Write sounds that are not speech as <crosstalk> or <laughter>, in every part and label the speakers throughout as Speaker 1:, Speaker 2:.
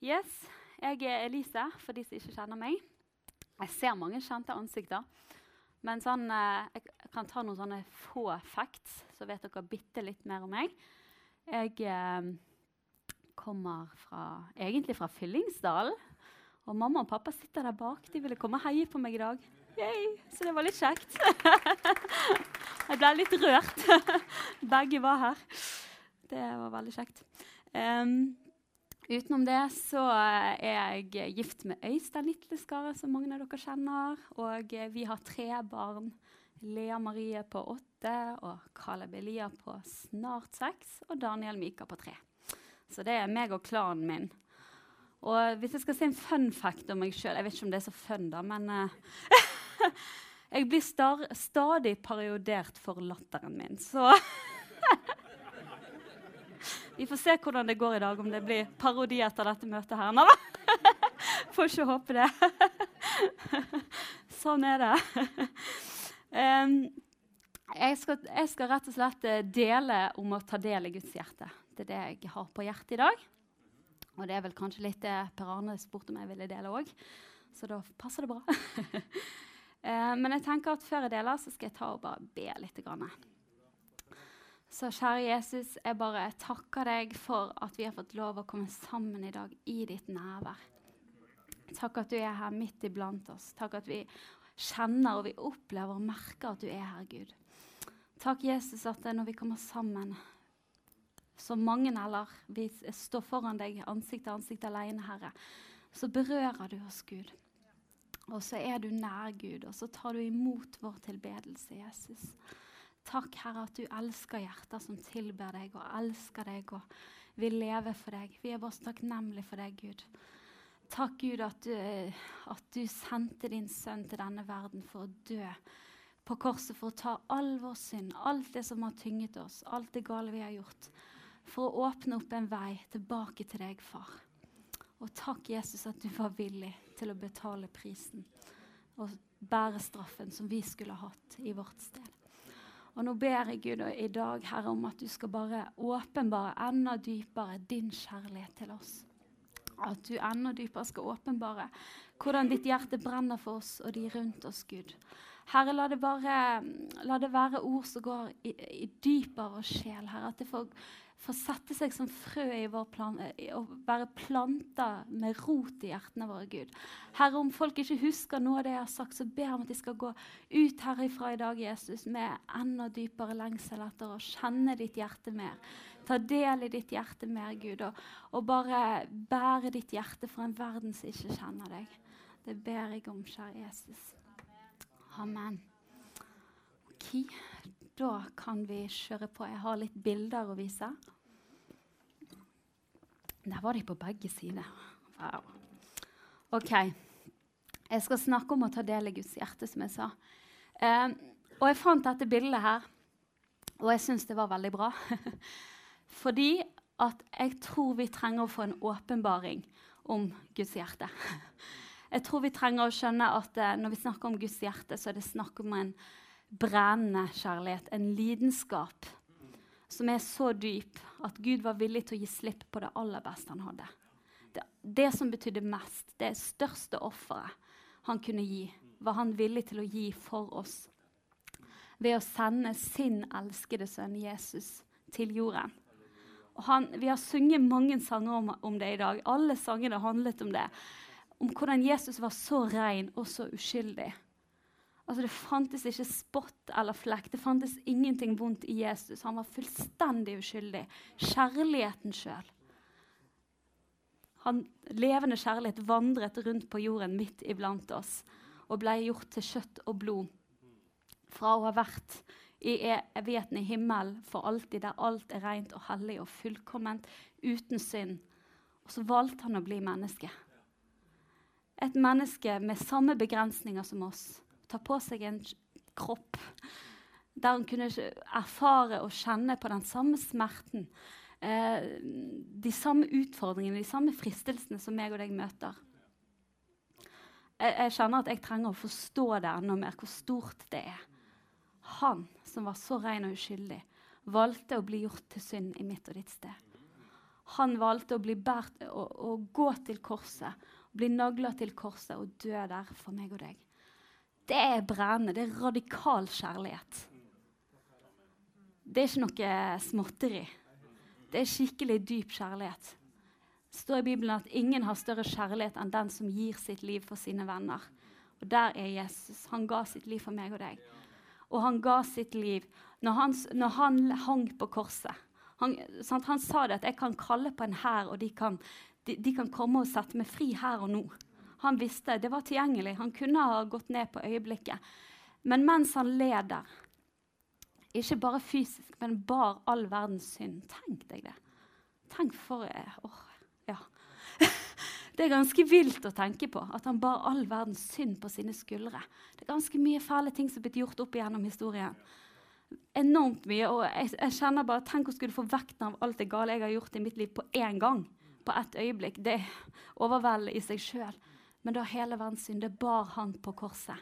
Speaker 1: Yes, jeg er Elise, for de som ikke kjenner meg. Jeg ser mange kjente ansikter. Men sånn, eh, jeg kan ta noen sånne få facts, så vet dere bitte litt mer om meg. Jeg eh, kommer fra, egentlig fra Fyllingsdalen. Og mamma og pappa sitter der bak. De ville komme og heie på meg i dag. Yay! Så det var litt kjekt. <laughs> jeg ble litt rørt. <laughs> Begge var her. Det var veldig kjekt. Um, utenom det så er jeg gift med Øystein Litleskaret, som mange av dere kjenner. Og vi har tre barn. Lea Marie på åtte, og Caleb Elia på snart seks, og Daniel Mika på tre. Så det er meg og klanen min. Og hvis jeg skal si en fun fact om meg sjøl Jeg vet ikke om det er så fun, da, men uh, <laughs> Jeg blir stadig periodert for latteren min, så <laughs> Vi får se hvordan det går i dag, om det blir parodi etter dette møtet her. Nå, <laughs> Får ikke håpe det. <laughs> sånn er det. Jeg, skal, jeg, skal, rett og slett eh, dele om å ta del i Guds hjerte. Det er det jeg har på hjertet i dag. Og det er vel kanskje litt det Per Arne spurte om jeg ville dele òg. Så da passer det bra. uh, <laughs> men jeg tenker at før jeg deler, så skal jeg ta og bare be litt. Så kjære Jesus, jeg bare takker deg for at vi har fått lov å komme sammen i dag i ditt nærvær. Takk at du er her midt iblant oss. Takk at vi kjenner og vi opplever og merker at du er her, Gud. Takk, Jesus, at når vi kommer sammen så mange, eller vi står foran deg ansikt til ansikt alene, Herre, så berører du oss, Gud. Og så er du nær, Gud, og så tar du imot vår tilbedelse, Jesus. Takk, Herre, at du elsker hjerter som tilber deg og elsker deg og vil leve for deg. Vi er bare så takknemlige for deg, Gud. Takk, Gud, at du, at du, sendte din sønn til denne verden for å dø på korset, for å ta all vår synd, alt det som har tynget oss, alt det gale vi har gjort, for å åpne opp en vei tilbake til deg, far. Og takk, Jesus, at du var villig til å betale prisen og bære straffen som vi skulle hatt i vårt sted. Og nå ber jeg Gud i dag, Herre, om at du skal bare åpenbare enda dypere din kjærlighet til oss. At du enda dypere skal åpenbare hvordan ditt hjerte brenner for oss og de rundt oss, Gud. Herre, la det, bare, la det være ord som går i, i dypere sjel, Herre. At det får få sette seg som frø i vår plan, og være planta med rot i hjertene våre, Gud. Herre, om folk ikke husker noe av det jeg har sagt, så ber jeg om at de skal gå ut herifra i dag, Jesus, med enda dypere lengsel etter å kjenne ditt hjerte mer. Ta del i ditt hjerte mer, Gud, og, og bare bære ditt hjerte for en verden som ikke kjenner deg. Det ber jeg om, kjære Jesus. Amen. Okay. Da kan vi kjøre på. Jeg har litt bilder å vise. Der var de på begge sider. Wow. OK. Jeg skal snakke om å ta del i Guds hjerte, som jeg sa. Um, og jeg fant dette bildet her, og jeg syns det var veldig bra. <laughs> Fordi at jeg tror vi trenger å få en åpenbaring om Guds hjerte. <laughs> Jeg tror vi trenger å skjønne at uh, når vi snakker om Guds hjerte, så er det snakk om en brennende kjærlighet, en lidenskap som er så dyp at Gud var villig til å gi slipp på det aller beste han hadde. Det, det som betydde mest, det største offeret han kunne gi, var han villig til å gi for oss ved å sende sin elskede sønn Jesus til jorden. Han, vi har sunget mange sanger om, om, det i dag. Alle sangene handlet om det. Om hvordan Jesus var så ren og så uskyldig. Altså Det fantes ikke spott eller flekk. Det fantes ingenting vondt i Jesus. Han var fullstendig uskyldig. Kjærligheten sjøl. Levende kjærlighet vandret rundt på jorden midt iblant oss og ble gjort til kjøtt og blod. Fra å ha vært i evigheten i himmelen for alltid, der alt er rent og hellig og fullkomment, uten synd. Og så valgte han å bli menneske. Et menneske med samme begrensninger som oss ta på seg en kropp der han kunne erfare og kjenne på den samme smerten, eh, de samme utfordringene, de samme fristelsene som meg og deg møter. Jeg, jeg kjenner at jeg trenger å forstå det enda mer, hvor stort det er. Han som var så ren og uskyldig, valgte å bli gjort til synd i mitt og ditt sted. Han valgte å, bli bært, å, å gå til korset, bli nagla til korset og dø der for meg og deg. Det er brennende. Det er radikal kjærlighet. Det er ikke noe småtteri. Det er skikkelig dyp kjærlighet. Det står i Bibelen at ingen har større kjærlighet enn den som gir sitt liv for sine venner. Og der er Jesus. Han ga sitt liv for meg og deg. Og han ga sitt liv når han, når han hang på korset. Han, han, sa det at 'jeg kan kalle på en hær, og de kan, de, de kan, komme og sette meg fri her og nå'. Han visste det var tilgjengelig. Han kunne ha gått ned på øyeblikket. Men mens han leder, ikke bare fysisk, men bar all verdens synd Tenk deg det. Tenk for oh, ja. <laughs> Det er ganske vilt å tenke på at han bar all verdens synd på sine skuldre. Det er ganske mye fæle ting som er blitt gjort opp igjennom historien. Enormt mye. Og jeg, jeg kjenner bare, Tenk å skulle få vekten av alt det gale jeg har gjort i mitt liv på én gang. På ett øyeblikk. Det overvelder i seg sjøl. Men da hele verdens synd, bar han på korset.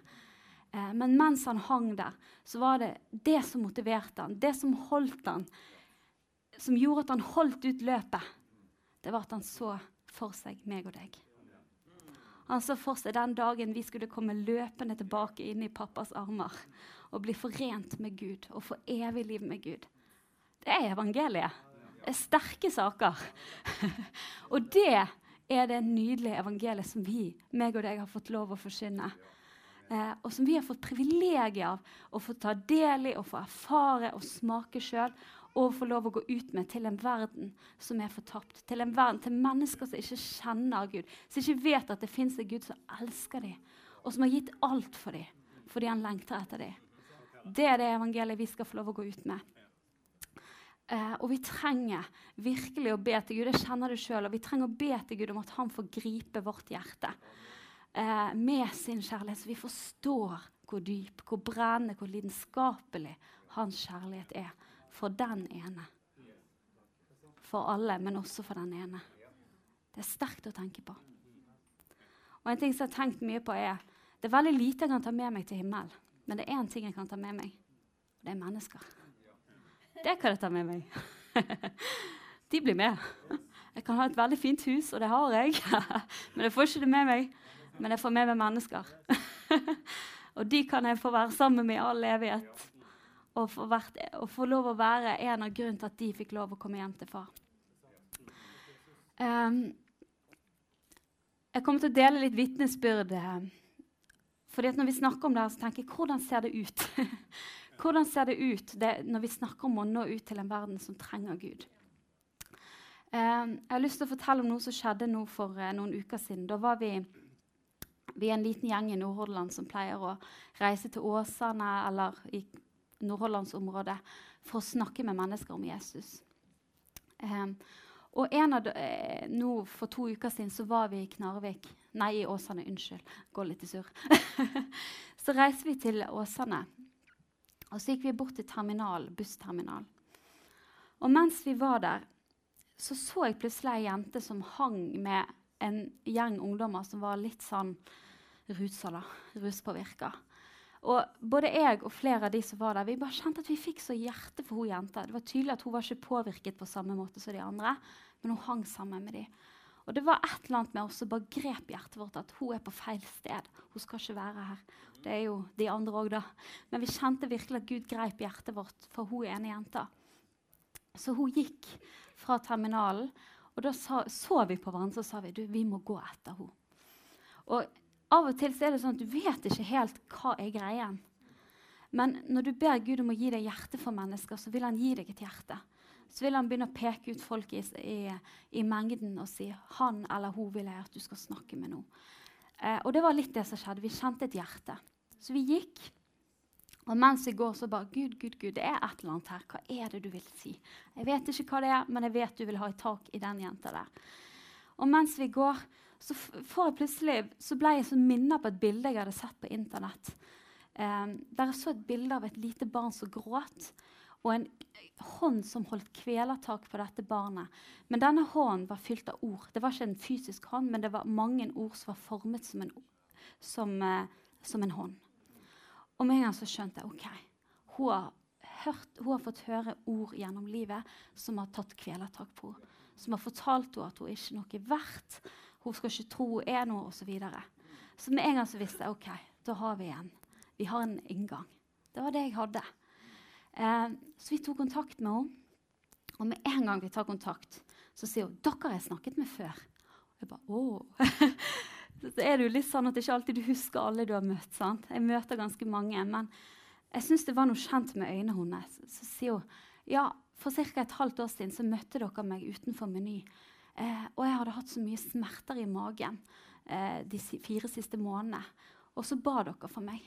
Speaker 1: Eh, men mens han hang der, så var det det som motiverte han, det som holdt han, som gjorde at han holdt ut løpet, det var at han så for seg meg og deg. Han så for seg den dagen vi skulle komme løpende tilbake inn i pappas armer og bli forent med Gud og få evig liv med Gud. Det er evangeliet. Det er sterke saker. <laughs> og det er det nydelige evangeliet som vi, meg og deg, har fått lov å forsyne. Eh, og som vi har fått privilegiet av å få ta del i og få erfare og smake sjøl og få lov å gå ut med til en verden som er fortapt. Til en verden, til mennesker som ikke kjenner Gud, som ikke vet at det fins en Gud som elsker dem, og som har gitt alt for dem fordi han lengter etter dem. Det er det evangeliet vi skal få lov å gå ut med. Uh, og vi trenger virkelig å be til Gud. Jeg kjenner det selv, og Vi trenger å be til Gud om at han får gripe vårt hjerte eh, med sin kjærlighet, så vi forstår hvor dyp, hvor brennende, hvor lidenskapelig hans kjærlighet er for den ene. For alle, men også for den ene. Det er sterkt å tenke på. Og en ting som jeg har tenkt mye på er, Det er veldig lite jeg kan ta med meg til himmelen. Men det er én ting jeg kan ta med meg, og det er mennesker. Det kan jeg ta med meg. <laughs> De blir med. Jeg kan ha et veldig fint hus, og det har jeg. <laughs> Men jeg får ikke det med meg. Men jeg får med meg mennesker. <laughs> Og de kan jeg få være sammen med i all evighet og få, vært, og få lov å være en av grunnen til at de fikk lov å komme hjem til far. Um, jeg kommer til å dele litt vitnesbyrd. fordi at Når vi snakker om det, her, så tenker jeg hvordan ser det ut? Hvordan ser det ut det, når vi snakker om å nå ut til en verden som trenger Gud? Um, jeg har lyst til å fortelle om noe som skjedde nå for uh, noen uker siden. Da var vi, vi en liten gjeng i Nordhordland som pleier å reise til Åsane eller i Nordhordlandsområdet for å snakke med mennesker om Jesus. Um, og de, nå For to uker siden så var vi i Knarvik Nei, i Åsane. Unnskyld. Går litt i surr. <laughs> så reiser vi til Åsane. Og så gikk vi bort til terminal, bussterminal. Og mens vi var der, så så jeg plutselig ei jente som hang med en gjeng ungdommer som var litt sånn rusa, da. Ruspåvirka. Og både jeg og flere av de som var der, vi bare kjente at vi fikk så hjerte for hun jenta. Det var tydelig at hun var ikke påvirket på samme måte som de andre, men hun hang sammen med de. Og det var et eller annet med oss som bare grep hjertet vårt, at hun er på feil sted. Hun skal ikke være her. Det er jo de andre òg, da. Men vi kjente virkelig at Gud greip hjertet vårt for hun ene jenta. Så hun gikk fra terminalen, og da så, så vi på hverandre og sa vi, du, vi må gå etter henne. Og av og til er det sånn at du vet ikke helt hva er greien. Men når du ber Gud om å gi deg hjerte for mennesker, så vil han gi deg et hjerte. Så vil han begynne å peke ut folk i, i, i mengden og si 'Han eller hun vil jeg at du skal snakke med nå'. Eh, og det var litt det som skjedde. Vi kjente et hjerte. Så vi gikk. Og mens vi går, så bare Gud, Gud, Gud, det er et eller annet her. Hva er det du vil si? Jeg vet ikke hva det er, men jeg vet du vil ha et tak i den jenta der. Og mens vi går, så, får jeg plutselig, så ble jeg så minnet på et bilde jeg hadde sett på Internett. Um, der jeg så et bilde av et lite barn som gråt, og en hånd som holdt kvelertak på dette barnet. Men denne hånden var fylt av ord. Det var ikke en fysisk hånd, men det var mange ord som var formet som en, som, uh, som en hånd. Og med en gang så skjønte jeg ok, hun har, hørt, hun har fått høre ord gjennom livet som har tatt kvelertak på henne som har fortalt henne at hun ikke er noe verdt. Hun skal ikke tro hun er noe, osv. Så, videre. så med en gang så visste jeg ok, da har vi en, vi har en inngang. Det var det jeg hadde. Eh, så vi tok kontakt med henne. Og med en gang vi tar kontakt, så sier hun dere har jeg snakket med før. Og jeg bare, åh. <laughs> så er det jo litt sånn at det ikke alltid du husker alle du har møtt. sant? Jeg møter ganske mange. Men jeg syns det var noe kjent med øynene hennes. Så sier hun ja, for ca. et halvt år siden så møtte dere meg utenfor Meny. Eh, og jeg hadde hatt så mye smerter i magen eh, de fire siste månedene. Og så ba dere for meg.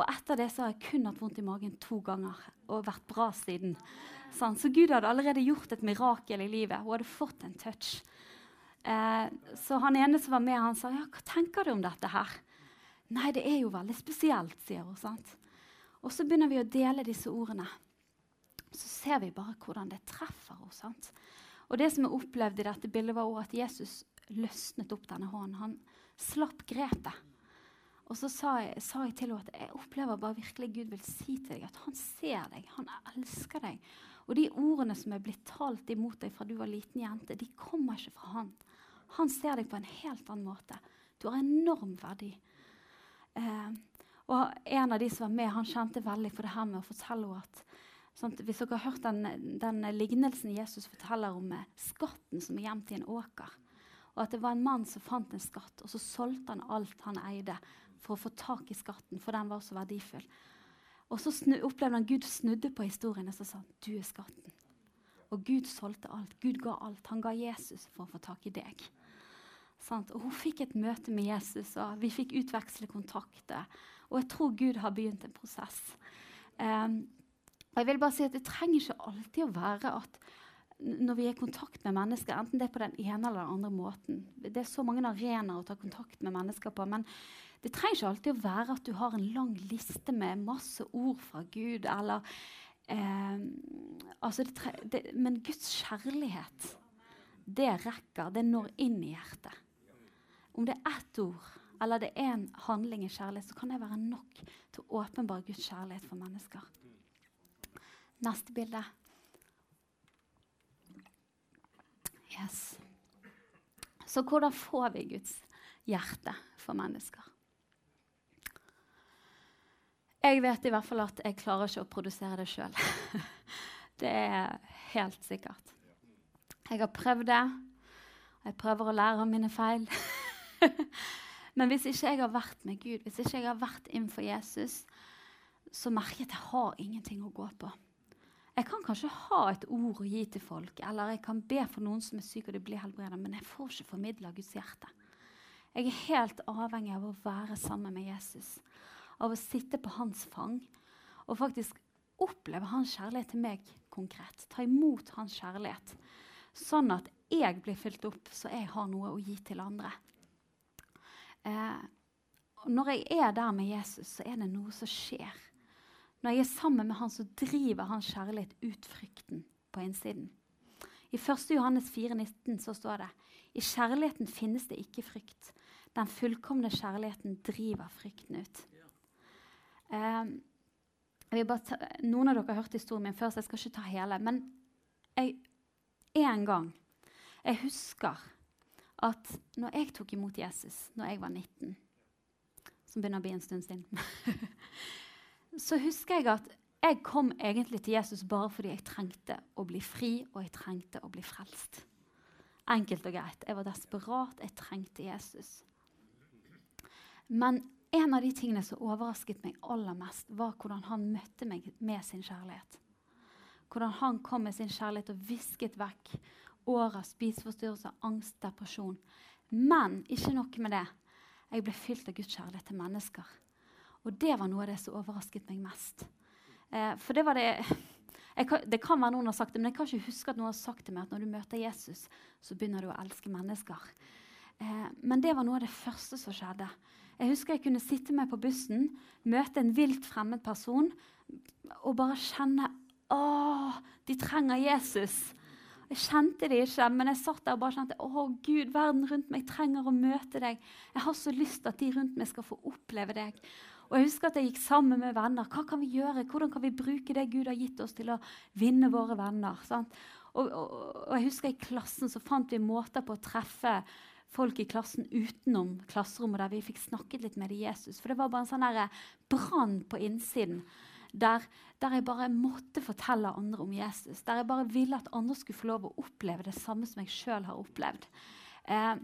Speaker 1: Og etter det så har jeg kun hatt vondt i magen to ganger og vært bra siden. Sånn. Så Gud hadde allerede gjort et mirakel i livet. Hun hadde fått en touch. Eh, så han ene som var med, han sa ja, hva tenker du om dette her? Nei, det er jo veldig spesielt, sier hun. sant? Og så begynner vi å dele disse ordene. Så ser vi bare hvordan det treffer henne. sant? Og det som jeg opplevde i dette bildet, var at Jesus løsnet opp denne hånden. Han slapp grepet. Og så sa jeg, sa jeg til henne at jeg opplever bare virkelig Gud vil si til deg at han ser deg, han elsker deg. Og de ordene som er blitt talt imot deg fra du var liten jente, de kommer ikke fra han. Han ser deg på en helt annen måte. Du har enorm verdi. Eh, og en av de som var med, han kjente veldig for det her med å fortelle henne at sånn, Hvis dere har hørt den, den, lignelsen Jesus forteller om skatten som er gjemt i en åker, og at det var en mann som fant en skatt, og så solgte han alt han eide for å få tak i skatten, for den var så verdifull. Og så opplevde han Gud snudde på historien og så sa du er skatten. Og Gud solgte alt. Gud ga alt. Han ga Jesus for å få tak i deg. Sant? Og Hun fikk et møte med Jesus, og vi fikk utveksle kontakter. Og jeg tror Gud har begynt en prosess. Um, og jeg vil bare si at Det trenger ikke alltid å være at når vi er i kontakt med mennesker, enten det er på den ene eller den andre måten Det er så mange arenaer å ta kontakt med mennesker på. men det trenger ikke alltid å være at du har en lang liste med masse ord fra Gud. eller eh, altså det det, Men Guds kjærlighet, det rekker. Det når inn i hjertet. Om det er ett ord eller det er en handling i kjærlighet, så kan det være nok til å åpenbare Guds kjærlighet for mennesker. Neste bilde. Yes. Så hvordan får vi Guds hjerte for mennesker? Jeg vet i hvert fall at jeg klarer ikke å produsere det sjøl. <laughs> det er helt sikkert. Jeg har prøvd det. Jeg prøver å lære av mine feil. <laughs> Men hvis ikke jeg har vært med Gud, hvis ikke jeg har vært innenfor Jesus, så merker jeg at jeg har ingenting å gå på. Jeg kan kanskje ha et ord å gi til folk, eller jeg kan be for noen som er syk og de blir helbredet, men jeg får ikke formidla Guds hjerte. Jeg er helt avhengig av å være sammen med Jesus av å sitte på hans fang og faktisk oppleve hans kjærlighet til meg konkret. Ta imot hans kjærlighet, sånn at jeg blir fylt opp, så jeg har noe å gi til andre. Eh, når jeg er der med Jesus, så er det noe som skjer. Når jeg er sammen med han, så driver hans kjærlighet ut frykten på innsiden. I 1. Johannes 4,19 så står det i kjærligheten finnes det ikke frykt. Den fullkomne kjærligheten driver frykten ut. Eh, ta, noen av dere har hørt historien min før, så jeg skal ikke ta hele. Men jeg, en gang Jeg husker at når jeg tok imot Jesus når jeg var 19 Som begynner å bli en stund siden. <laughs> så husker jeg at jeg kom egentlig til Jesus bare fordi jeg trengte å bli fri og jeg trengte å bli frelst. Enkelt og greit. Jeg var desperat. Jeg trengte Jesus. Men en av de tingene som overrasket meg aller mest, var hvordan han møtte meg med sin kjærlighet. Hvordan han kom med sin kjærlighet og visket vekk år av spiseforstyrrelser, angst, depresjon. Men ikke nok med det. Jeg ble fylt av Guds kjærlighet til mennesker. Og det var noe av det som overrasket meg mest. Eh, for det var det kan, Det kan være noen har sagt det, men jeg kan ikke huske at noen har sagt til meg at når du møter Jesus, så begynner du å elske mennesker. Eh, men det var noe av det første som skjedde. Jeg husker jeg kunne sitte med på bussen, møte en vilt fremmed person og bare kjenne Å, de trenger Jesus. Jeg kjente det ikke, men jeg satt der og bare kjente å Gud, verden rundt meg trenger å møte deg. Jeg har så lyst til at de rundt meg skal få oppleve deg. Og jeg husker at jeg gikk sammen med venner. Hva kan vi gjøre? Hvordan kan vi bruke det Gud har gitt oss, til å vinne våre venner? Og, og, og, jeg husker I klassen så fant vi måter på å treffe folk i klassen utenom klasserommet der vi fikk snakket litt med Jesus. For det var bare en sånn brann på innsiden der, der, jeg bare måtte fortelle andre om Jesus. Der jeg bare ville at andre skulle få lov å oppleve det samme som jeg sjøl har opplevd. Eh,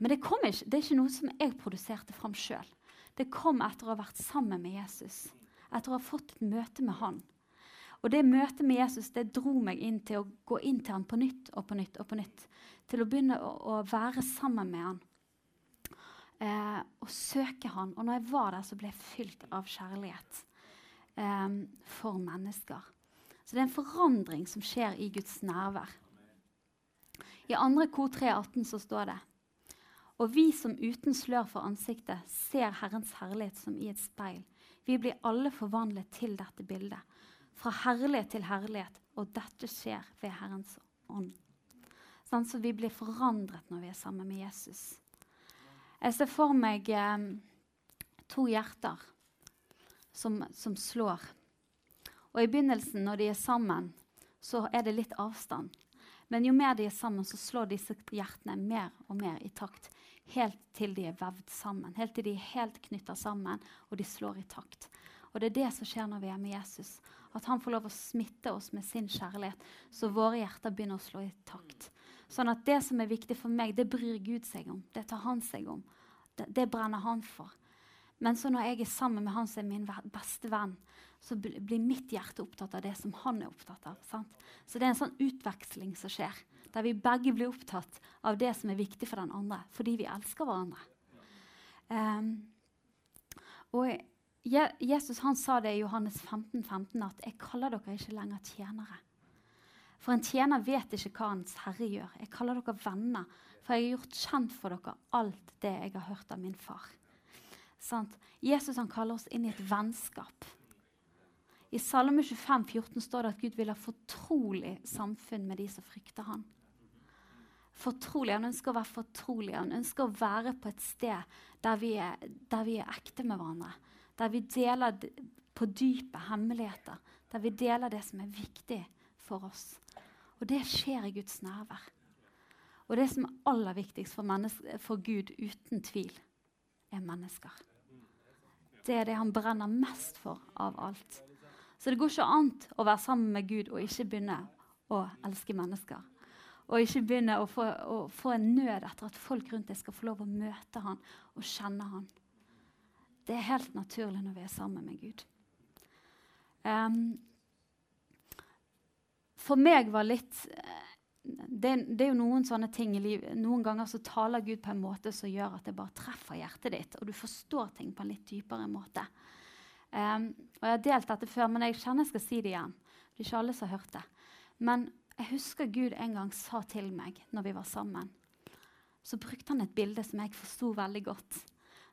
Speaker 1: men det, ikke, det, er ikke noe som jeg produserte fram sjøl. Det kom etter å ha vært sammen med Jesus. Etter å ha fått et møte med han. Og det møtet med Jesus det dro meg inn til å gå inn til han på nytt og på nytt. og på nytt. Til å begynne å, å være sammen med han. Eh, og søke han. Og når jeg var der, så ble jeg fylt av kjærlighet eh, for mennesker. Så det er en forandring som skjer i Guds nærvær. I 2. kor 3,18 så står det Og vi som uten slør for ansiktet ser Herrens herlighet som i et speil. Vi blir alle forvandlet til dette bildet fra herlighet til herlighet. Og dette skjer ved Herrens ånd. Sånn, så vi blir forandret når vi er sammen med Jesus. Jeg ser for meg eh, to hjerter som, som, slår. Og i begynnelsen, når de er sammen, så er det litt avstand. Men jo mer de er sammen, så slår disse hjertene mer og mer i takt. Helt til de er vevd sammen. Helt til de er helt knytta sammen, og de slår i takt. Og det er det som skjer når vi er med Jesus. At han får lov å smitte oss med sin kjærlighet, så våre hjerter begynner å slå i takt. Sånn at det som er viktig for meg, det bryr Gud seg om. Det tar han seg om. Det, det brenner han for. Men så når jeg er sammen med han som er min beste venn, så blir mitt hjerte opptatt av det som han er opptatt av. Sant? Så det er en sånn utveksling som skjer, der vi begge blir opptatt av det som er viktig for den andre, fordi vi elsker hverandre. Um, og Jesus han sa det i Johannes 15, 15, at 'jeg kaller dere ikke lenger tjenere'. For en tjener vet ikke hva hans herre gjør. Jeg kaller dere venner, for jeg har gjort kjent for dere alt det jeg har hørt av min far. Sant? Jesus han kaller oss inn i et vennskap. I Salme 25, 14 står det at Gud vil ha fortrolig samfunn med de som frykter han. Fortrolig, Han ønsker å være fortrolig. Han ønsker å være på et sted der vi er, der vi er ekte med hverandre der vi deler på dypet hemmeligheter. Der vi deler det som er viktig for oss. Og det skjer i Guds nærvær. Og det som er aller viktigst for, for Gud, uten tvil, er mennesker. Det er det han brenner mest for av alt. Så det går ikke an å være sammen med Gud og ikke begynne å elske mennesker. Og ikke begynne å få, å få en nød etter at folk rundt deg skal få lov å møte han og kjenne han. Det er helt naturlig når vi er sammen med Gud. Um, for meg var litt det, det, er jo noen sånne ting i livet. Noen ganger så taler Gud på en måte som gjør at det bare treffer hjertet ditt, og du forstår ting på en litt dypere måte. Um, og Jeg har delt dette før, men jeg kjenner jeg skal si det igjen. Det er ikke alle som har hørt det. Men jeg husker Gud en gang sa til meg når vi var sammen. Så brukte han et bilde som jeg forsto veldig godt.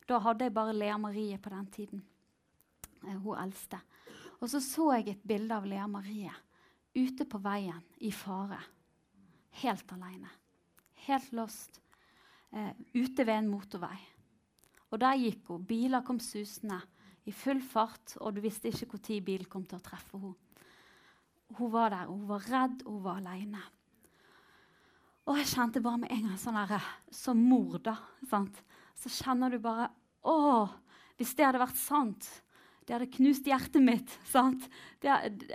Speaker 1: Da hadde jeg bare Lea Marie på den tiden. Eh, hun eldste. Og så så jeg et bilde av Lea Marie ute på veien i fare. Helt alene. Helt lost. Eh, ute ved en motorvei. Og der gikk hun. Biler kom susende i full fart, og du visste ikke når bilen kom til å treffe henne. Hun var der, hun var redd, hun var alene. Og jeg kjente bare med en gang sånn der, Som mor, da. Sant? Så kjenner du bare Å, hvis det hadde vært sant. Det hadde knust hjertet mitt. sant? Det,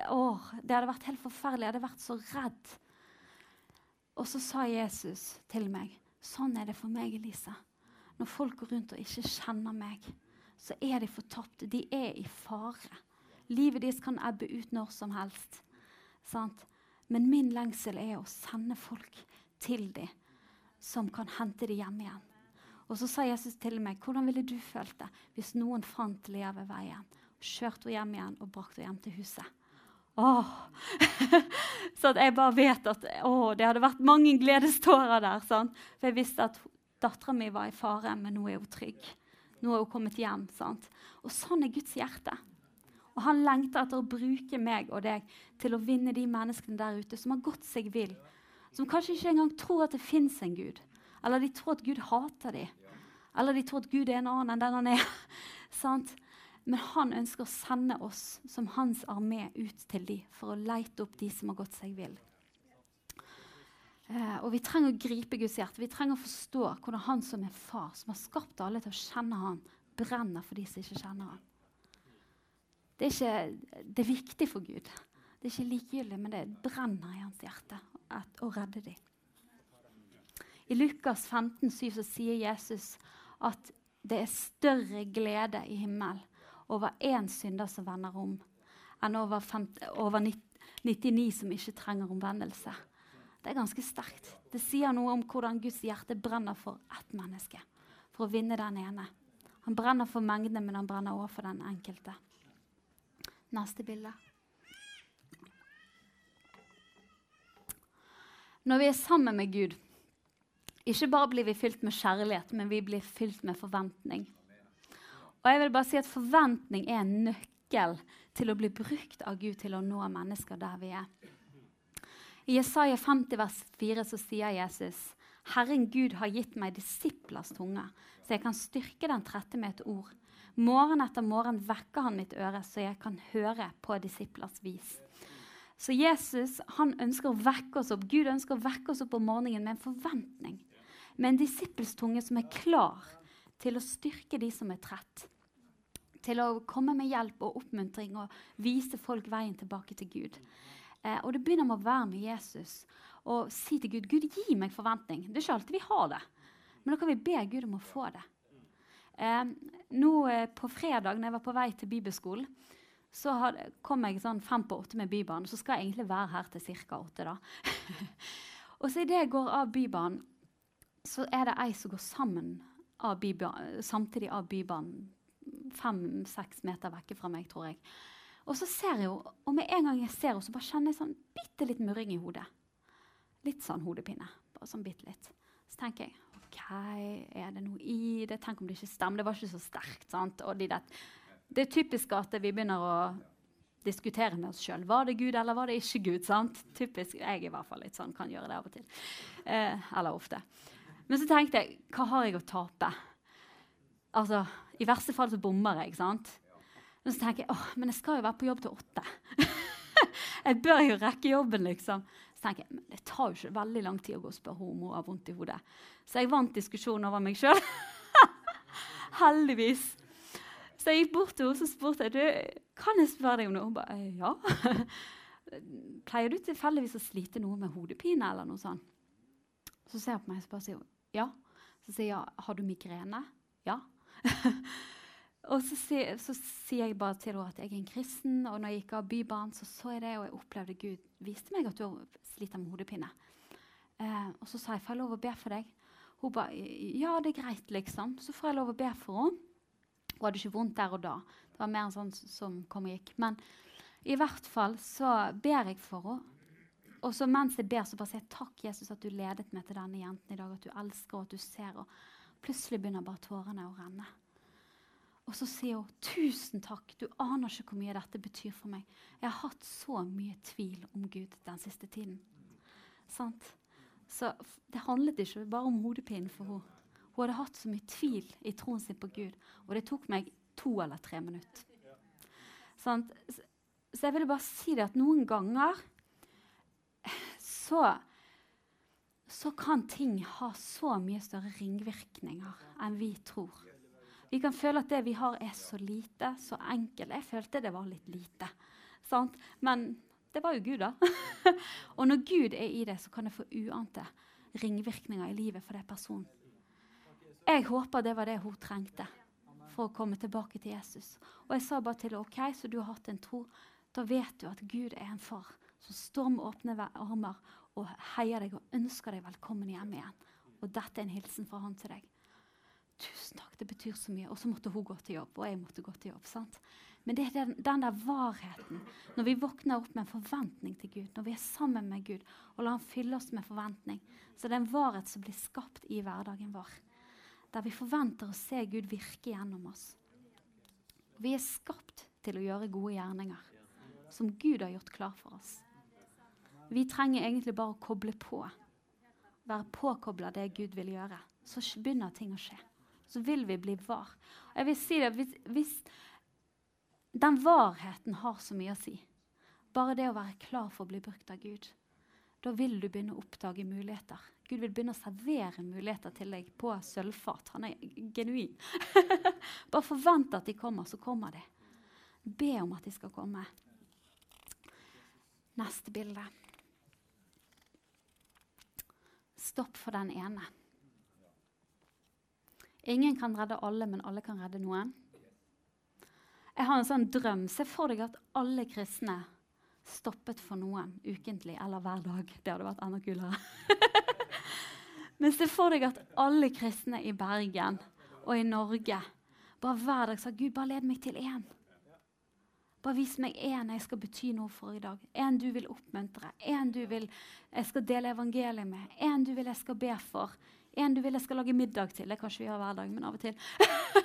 Speaker 1: å, det hadde vært helt forferdelig. Jeg hadde vært så redd. Og så sa Jesus til meg Sånn er det for meg, Elise. Når folk går rundt og ikke kjenner meg, så er de fortapt. De er i fare. Livet deres kan ebbe ut når som helst. Sant? Men min lengsel er å sende folk til dem som kan hente dem hjem igjen. Og så sa Jesus til meg, 'Hvordan ville du følt det hvis noen fant Lea ved veien?' Kjørte henne hjem igjen og brakte henne hjem til huset. Åh. <laughs> så jeg bare vet at åh, det hadde vært mange gledestårer der. Sant? For jeg visste at dattera mi var i fare, men nå er hun trygg. Nå er hun kommet hjem. Sant? Og sånn er Guds hjerte. Og han lengter etter å bruke meg og deg til å vinne de menneskene der ute som har gått seg vill. Som kanskje ikke engang tror at det fins en Gud. Eller de tror at Gud hater dem. Eller de tror at Gud er en annen enn den han er. <laughs> Men han ønsker å sende oss som hans armé ut til dem for å leite opp de som har gått seg vill. Eh, og vi trenger å gripe Guds hjerte. Vi trenger å forstå hvordan han som er far, som har skapt alle til å kjenne han, brenner for de som ikke kjenner han. Det er, ikke, det er viktig for Gud. Det er ikke likegyldig, men det brenner i hans hjerte å redde dem. I Lukas 15, 7, så sier Jesus at det er større glede i himmelen over én synder som vender om, enn over, 50, over 99 som ikke trenger omvendelse. Det er ganske sterkt. Det sier noe om hvordan Guds hjerte brenner for ett menneske. For å vinne den ene. Han brenner for mengdene, men han brenner også for den enkelte. Neste bilde. Når vi er sammen med Gud, ikke bare blir vi fylt med kjærlighet, men vi blir fylt med forventning. Og jeg vil bare si at Forventning er en nøkkel til å bli brukt av Gud til å nå mennesker der vi er. I Jesaja 50 vers 4 så sier Jesus Herren Gud har gitt meg disiplers tunge, så jeg kan styrke den trette med et ord. Morgen etter morgen vekker han mitt øre, så jeg kan høre på disiplers vis. Så Jesus han ønsker å vekke oss opp. Gud ønsker å vekke oss opp om morgenen med en forventning. Med en disippelstunge som er klar til å styrke de som er trett. Til å komme med hjelp og oppmuntring og vise folk veien tilbake til Gud. Eh, og det begynner med å være med Jesus og si til Gud Gud, gi meg forventning. Det er ikke alltid vi har det, men da kan vi be Gud om å få det. Eh, nå eh, På fredag når jeg var på vei til bibelskolen, så hadde, kom jeg sånn fem på åtte med Bybanen. Så skal jeg egentlig være her til ca. åtte. da. <laughs> og så idet jeg går av Bybanen, så er det ei som går sammen av samtidig av Bybanen. Fem-seks meter vekke fra meg, tror jeg. Og så ser jeg henne, og med en gang jeg ser henne, så bare kjenner jeg sånn bitte litt murring i hodet. Litt sånn hodepine. Bare sånn bitte litt. Så tenker jeg OK, er det noe i det? Tenk om det ikke stemmer. Det var ikke så sterkt. sant? De det, det er typisk at vi begynner å diskutere med oss sjøl. Var det Gud, eller var det ikke Gud? sant? Typisk, Jeg i hvert fall litt sånn, kan gjøre det av og til. Eh, eller ofte. Men så tenkte jeg, hva har jeg å tape? Altså, I verste fall så bommer jeg. ikke sant? Men så tenker jeg åh, men jeg skal jo være på jobb til åtte. <laughs> jeg bør jo rekke jobben, liksom. Så tenker jeg, men det tar jo ikke veldig lang tid å gå og spørre om hun har vondt i hodet. Så jeg vant diskusjonen over meg sjøl. <laughs> Heldigvis. Så jeg gikk bort til henne og spurte du, kan jeg spørre deg om noe. Hun bare «Eh, ja. <laughs> Pleier du tilfeldigvis å slite noe med hodepine eller noe sånt? Så ser hun på meg og sier ja. Så sier jeg har du migrene. Ja. <laughs> Og så, sier, sier jeg bare til henne at jeg er en kristen, og når jeg gikk av Bybanen, så så jeg det, og jeg opplevde Gud viste meg at du sliter med hodepine. Eh, og så sa jeg får jeg lov å be for deg. Hun ba ja, det er greit, liksom. Så får jeg lov å be for henne. Hun hadde ikke vondt der og da. Det var mer en sånn som kom og gikk. Men i hvert fall så ber jeg for henne. Og så mens jeg ber, så bare sier jeg takk, Jesus, at du ledet meg til denne jenten i dag. At du elsker, og at du ser. Og plutselig begynner bare tårene å renne. Og så sier hun, 'Tusen takk. Du aner ikke hvor mye dette betyr for meg.' 'Jeg har hatt så mye tvil om Gud den siste tiden.' Sant? Så det handlet ikke bare om hodepinen for henne. Hun hadde hatt så mye tvil i troen sin på Gud, og det tok meg to eller tre minutter. Sant? Så jeg ville bare si det at noen ganger så, så kan ting ha så mye større ringvirkninger enn vi tror. Vi kan føle at det vi har, er så lite, så enkelt. Jeg følte det var litt lite. Sant? Men det var jo Gud, da. <laughs> og når Gud er i det, så kan det få uante ringvirkninger i livet for den personen. Jeg håper det var det hun trengte for å komme tilbake til Jesus. Og jeg sa bare til henne OK, så du har hatt en tro. Da vet du at Gud er en far som står med åpne armer og heier deg og ønsker deg velkommen hjem igjen. Og dette er en hilsen fra han til deg. Tusen takk, det betyr så mye. Og så måtte hun gå til jobb, og jeg måtte gå til jobb. sant? Men det er den, den, der varheten. Når vi våkner opp med en forventning til Gud, når vi er sammen med Gud og lar Han fylle oss med forventning, så det er en varhet som blir skapt i hverdagen vår. Der vi forventer å se Gud virke gjennom oss. Vi er skapt til å gjøre gode gjerninger som Gud har gjort klar for oss. Vi trenger egentlig bare å koble på. Være påkobla det Gud vil gjøre. Så begynner ting å skje så vil vi bli var. Jeg vil si det, hvis, hvis Den varheten har så mye å si. Bare det å være klar for å bli brukt av Gud. da vil du begynne å oppdage muligheter. Gud vil begynne å servere muligheter til deg på sølvfat. Han er genuin. <laughs> Bare forvent at de kommer, så kommer de. Be om at de skal komme. Neste bilde. Stopp for den ene. Ingen kan redde alle, men alle kan redde noen. Jeg har en sånn drøm. Se for deg at alle kristne stoppet for noen ukentlig eller hver dag. Det hadde vært enda kulere. <laughs> Men se for deg at alle kristne i Bergen og i Norge bare hver dag sa Gud, bare led meg til én. Bare vis meg én jeg skal bety noe for i dag. En du vil oppmuntre. En du vil jeg skal dele evangeliet med. En du vil jeg skal be for. En du vil jeg skal lage middag til. Det kan ikke vi ha hver dag, men av og til.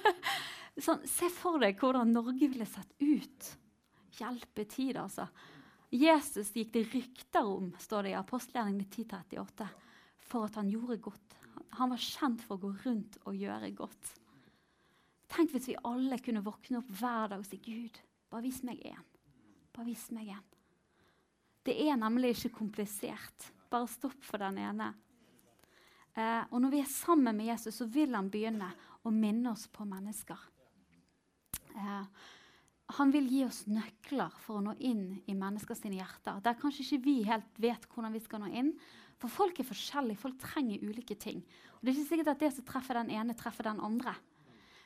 Speaker 1: <laughs> sånn, se for deg hvordan Norge ville sett ut. Hjelpetid, altså. Jesus gikk det rykter om, står det i apostelgjerningene 1038, for at han gjorde godt. Han var kjent for å gå rundt og gjøre godt. Tenk hvis vi alle kunne våkne opp hver dag og si Gud, bare vis meg én. Bare vis meg én. Det er nemlig ikke komplisert. Bare stopp for den ene. Eh, og når vi er sammen med Jesus, så vil han begynne å minne oss på mennesker. Eh, han vil gi oss nøkler for å nå inn i menneskers hjerter. Der kanskje ikke vi helt vet hvordan vi skal nå inn. For folk er forskjellige. Folk trenger ulike ting. Og Det er ikke sikkert at det som treffer den ene, treffer den andre.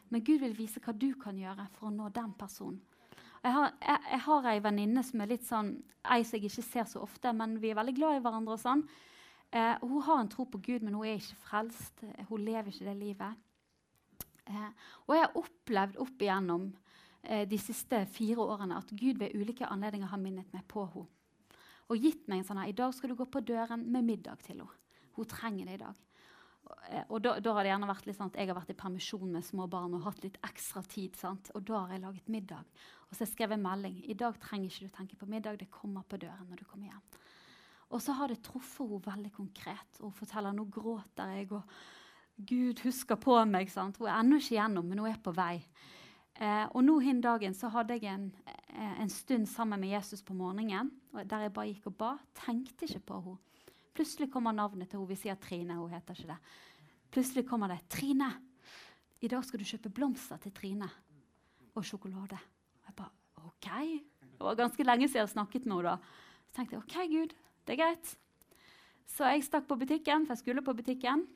Speaker 1: Men Gud vil vise hva du kan gjøre for å nå den personen. Jeg har, jeg, jeg har ei venninne som er litt sånn Ei som jeg ikke ser så ofte, men vi er veldig glad i hverandre. og sånn. Eh, hun har en tro på Gud, men hun er ikke frelst. Hun lever ikke det livet. Eh, og jeg har opplevd opp igjennom eh, de siste fire årene at Gud ved ulike anledninger har minnet meg på henne. Og gitt meg en sånn her I dag skal du gå på døren med middag til henne. Hun trenger det i dag. Eh, og da, da, har det gjerne vært litt sånn at Jeg har vært i permisjon med små barn og hatt litt ekstra tid. Sant? Og da har jeg laget middag. Og så har jeg skrevet melding. I dag trenger ikke du tenke på middag. Det kommer på døren når du kommer hjem. Og så har det truffet henne veldig konkret. Og hun forteller nå gråter jeg, og Gud husker på meg. Sant? Hun er ennå ikke gjennom, men hun er på vei. Eh, og nå hin dagen så hadde jeg en, eh, en, stund sammen med Jesus på morgenen der jeg bare gikk og ba. Tenkte ikke på henne. Plutselig kommer navnet til henne. Vi sier Trine. Hun heter ikke det. Plutselig kommer det 'Trine, i dag skal du kjøpe blomster til Trine og sjokolade'. Og Jeg bare, ok. Det var ganske lenge siden jeg snakket med henne. da. Så tenkte jeg OK, Gud, det er greit. Så jeg stakk på butikken, for jeg skulle på butikken.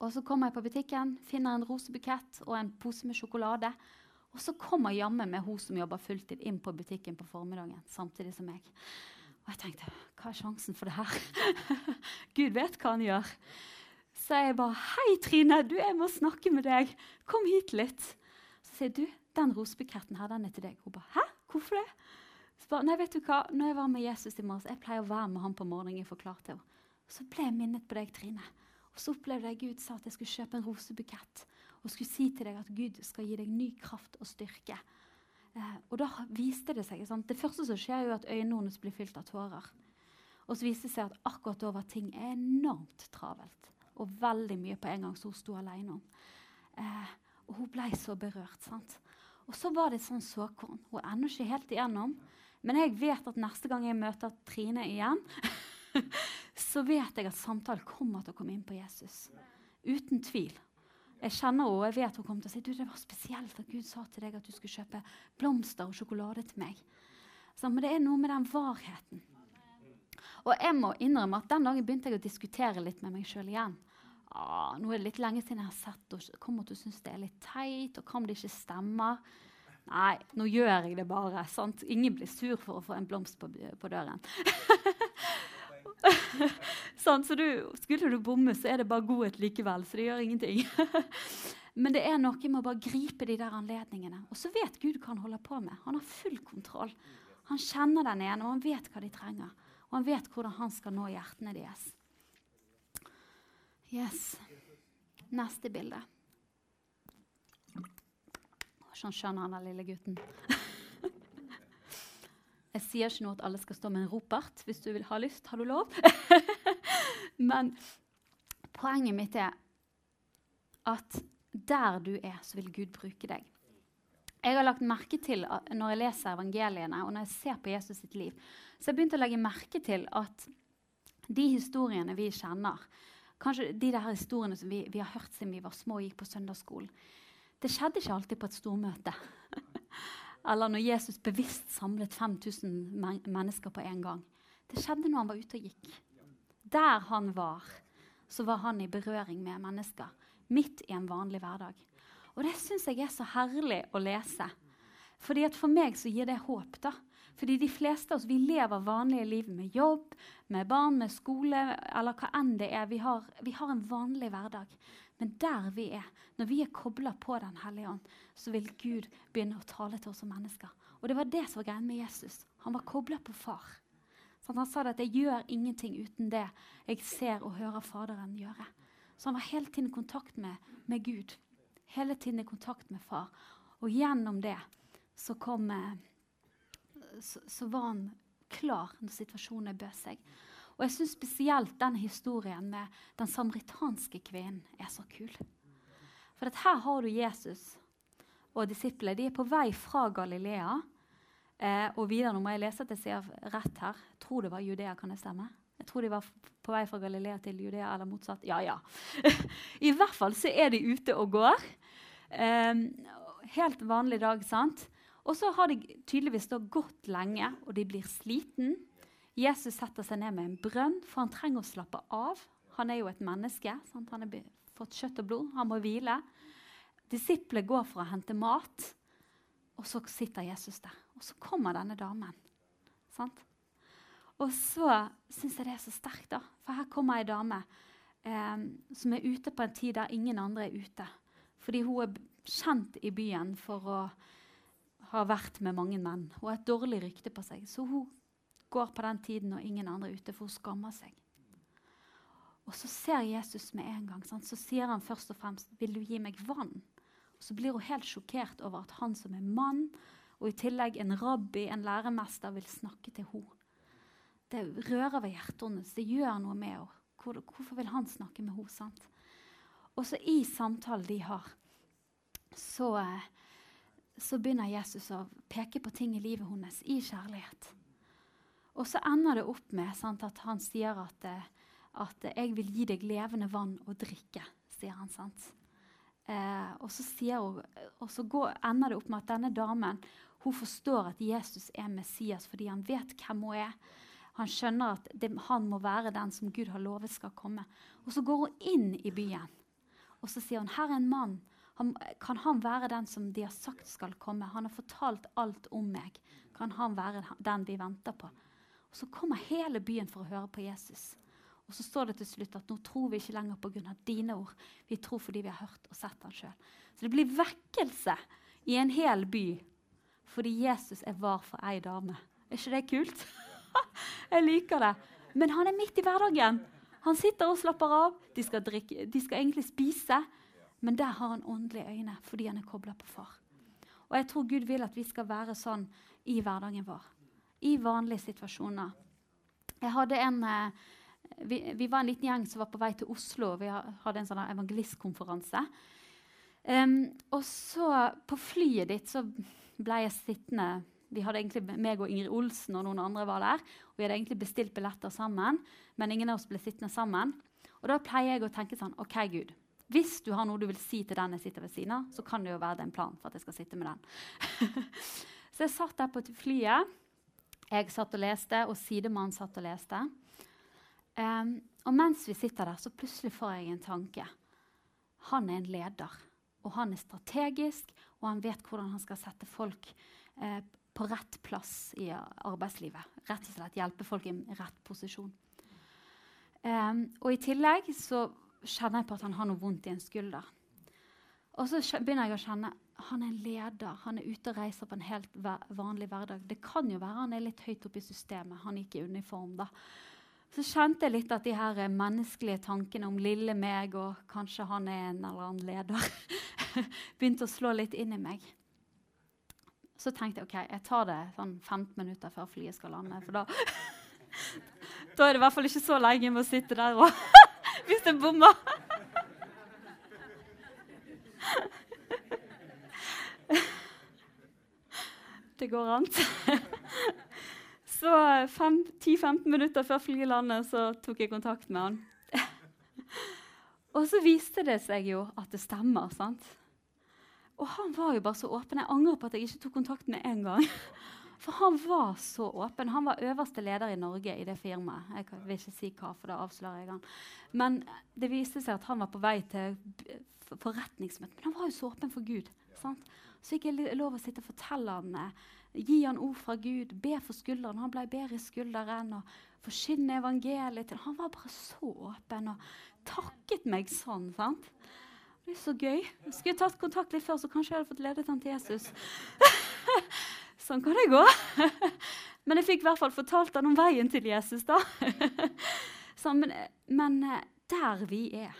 Speaker 1: Og så kommer jeg på butikken, finner en rosebukett og en pose med sjokolade. Og så kommer jammen med hun som jobber fulltid, inn på butikken på formiddagen. samtidig som meg. Og jeg tenkte hva er sjansen for det her? <laughs> Gud vet hva han gjør. Så jeg bare 'Hei, Trine, du, jeg må snakke med deg. Kom hit litt.' Så sier du, 'Den rosebuketten her, den er til deg.' Hun bare 'Hæ? Hvorfor det?' Så bare, nei, vet du hva? Når jeg var med Jesus i morges, jeg pleier å være med ham på morgenen. jeg forklarte henne. Så ble jeg minnet på deg, Trine. Og så opplevde jeg Gud sa at jeg skulle kjøpe en rosebukett. Og skulle si til deg at Gud skal gi deg ny kraft og styrke. Eh, og da viste det seg sant? Det første som skjer, er at øynene hennes blir fylt av tårer. Og så viste det seg at akkurat da var ting enormt travelt. Og veldig mye på en gang, så hun sto alene om. Eh, og hun ble så berørt. sant? Og så var det et sånn såkorn. Hun er ennå ikke helt igjennom. Men jeg vet at neste gang jeg møter Trine igjen, <laughs> så vet jeg at samtalen kommer til å komme inn på Jesus. Uten tvil. Jeg kjenner henne, og jeg vet hun kommer til å si du, det var spesielt at Gud sa til deg at du skulle kjøpe blomster og sjokolade til meg. Så, men det er noe med den varheten. Og jeg må innrømme at den dagen begynte jeg å diskutere litt med meg sjøl igjen. Ah, nå er det litt lenge siden jeg har sett og kommer til å synes det er litt teit. Og om det ikke stemmer? Nei, nå gjør jeg det bare. sant? Ingen blir sur for å få en blomst på, på døren. <laughs> <laughs> sånn, så du, Skulle du bomme, så er det bare godhet likevel. Så det gjør ingenting. <laughs> Men det er noe med å bare gripe de der anledningene. Og så vet Gud hva han holder på med. Han har full kontroll. Han kjenner den ene, og han vet hva de trenger. Og han vet hvordan han skal nå hjertene deres. Yes. Neste bilde. Sånn skjønner han den lille gutten. <laughs> Jeg sier ikke nå at alle skal stå med en ropert. Hvis du vil ha lyst, har du lov. <laughs> Men poenget mitt er at der du er, så vil Gud bruke deg. Jeg har lagt merke til når jeg leser evangeliene og når jeg ser på Jesus sitt liv, så jeg begynt å legge merke til at De historiene vi kjenner, kanskje de der historiene som vi, vi har hørt siden vi var små og gikk på søndagsskolen, det skjedde ikke alltid på et stormøte. <laughs> Eller når Jesus bevisst samlet 5000 men mennesker på en gang. Det skjedde når han var ute og gikk. Der han var, så var han i berøring med mennesker. Midt i en vanlig hverdag. Og det syns jeg er så herlig å lese. Fordi For meg så gir det håp. da. Fordi de fleste av oss vi lever vanlige liv med jobb, med barn, med skole eller hva enn det er. Vi har, vi har en vanlig hverdag. Men der vi er, når vi er kobla på Den hellige ånd, så vil Gud begynne å tale til oss som mennesker. Og det var det som var greia med Jesus. Han var kobla på far. Så han sa at 'jeg gjør ingenting uten det jeg ser og hører Faderen gjøre'. Så han var hele tiden i kontakt med, med Gud. Hele tiden i kontakt med far. Og gjennom det så kom eh, så, så, var han klar når situasjonen bød seg. Og jeg syns spesielt den historien med den samaritanske kvinnen er så kul. For her har du Jesus og disiplene. De er på vei fra Galilea. Eh, og videre, nå må jeg lese at jeg ser rett her. Jeg tror det var Judea, kan det stemme? Jeg tror de var på vei fra Galilea til Judea, eller motsatt. Ja, ja. <laughs> I hvert fall så er de ute og går. Um, helt vanlig dag, sant? Og så har de tydeligvis gått lenge, og de blir sliten. Jesus setter seg ned med en brønn, for han trenger å slappe av. Han er jo et menneske. Sant? Han har fått kjøtt og blod. Han må hvile. Disiplene går for å hente mat, og så sitter Jesus der. Og så kommer denne damen. Sant? Og så syns jeg det er så sterkt, da. For her kommer ei dame eh, som er ute på en tid der ingen andre er ute. Fordi hun er kjent i byen for å ha vært med mange menn Hun har et dårlig rykte på seg. Så hun går på den tiden når ingen andre er ute, for hun skammer seg. Og så ser Jesus med en gang. Sant? Så sier han først og fremst 'Vil du gi meg vann?' Og Så blir hun helt sjokkert over at han som er mann, og i tillegg en rabbi, en læremester, vil snakke til henne. Det rører ved hjertet hennes. Det gjør noe med henne. Hvor, hvorfor vil han snakke med henne? Og så i samtalen de har, så eh, så begynner Jesus å peke på ting i livet hennes i kjærlighet. Og så ender det opp med sant, at han sier at, eh, at, 'jeg vil gi deg levende vann å drikke'. sier han, sant? Eh, og så, hun, og så går, ender det opp med at denne damen hun forstår at Jesus er Messias fordi han vet hvem hun er. Han skjønner at det, han må være den som Gud har lovet skal komme. Og Så går hun inn i byen og så sier hun, her er en mann han, kan han være den som de har sagt skal komme? Han har fortalt alt om meg. Kan han være den vi venter på? Og Så kommer hele byen for å høre på Jesus. Og så står det til slutt at nå tror vi ikke lenger pga. dine ord. Vi tror fordi vi har hørt og sett han sjøl. Så det blir vekkelse i en hel by fordi Jesus er var for ei dame. Er ikke det kult? <laughs> Jeg liker det. Men han er midt i hverdagen. Han sitter og slapper av. De skal, drikke, de skal egentlig spise. Men der har han åndelige øyne fordi han er kobla på far. Og jeg tror Gud vil at vi skal være sånn i hverdagen vår. I vanlige situasjoner. Jeg hadde en, eh, vi, vi, var en liten gjeng som var på vei til Oslo. Vi hadde en sånn evangelistkonferanse. Um, og så på flyet ditt så ble jeg sittende vi hadde egentlig, meg og Ingrid Olsen og noen andre var der. og Vi hadde egentlig bestilt billetter sammen, men ingen av oss ble sittende sammen. Og Da pleier jeg å tenke sånn OK, Gud. Hvis du har noe du vil si til den jeg sitter ved siden av, så kan det jo være det en plan for at jeg skal sitte med den. <laughs> så jeg satt der på flyet. Jeg satt og leste, og sidemannen satt og leste. Um, og mens vi sitter der, så plutselig får jeg en tanke. Han er en leder, og han er strategisk, og han vet hvordan han skal sette folk eh, på rett plass i arbeidslivet. Rett og slett hjelpe folk i rett posisjon. Um, og i tillegg så kjenner jeg på at han har noe vondt i en skulder. Og så begynner jeg å kjenne han er en leder. Han er ute og reiser på en helt vanlig hverdag. Det kan jo være han er litt høyt oppe i systemet. Han gikk i uniform da. Så kjente jeg litt at de her menneskelige tankene om lille meg og kanskje han er en eller annen leder, <laughs> begynte å slå litt inn i meg. Så tenkte jeg ok, jeg tar det sånn 15 minutter før flyet skal lande. For da, <laughs> da er det i hvert fall ikke så lenge med å sitte der og <laughs> hvis jeg bommer. Det går an. <laughs> Så 10-15 minutter før flyet landet så tok jeg kontakt med han. <laughs> og så viste det seg jo at det stemmer. sant? Og han var jo bare så åpen. Jeg angrer på at jeg ikke tok kontakt med en gang. <laughs> For han var så åpen. Han var øverste leder i Norge i det firmaet. Jeg vil ikke si hva, for da avslører jeg han. Men det viste seg at han var på vei til forretningsmøte. Men han var jo så åpen for Gud. Sant? Så fikk jeg lov å sitte og fortelle han, Gi han ord fra Gud, be for skulderen. Han ble bedre i skulderen. og Forkynne evangeliet til Han var bare så åpen og takket meg sånn. sant? Det er så gøy. Jeg skulle tatt kontakt litt før, så kanskje jeg hadde fått ledet han til Jesus. <laughs> sånn kan det gå. <laughs> men jeg fikk i hvert fall fortalt han om veien til Jesus. da. <laughs> så, men, men eh, der vi er,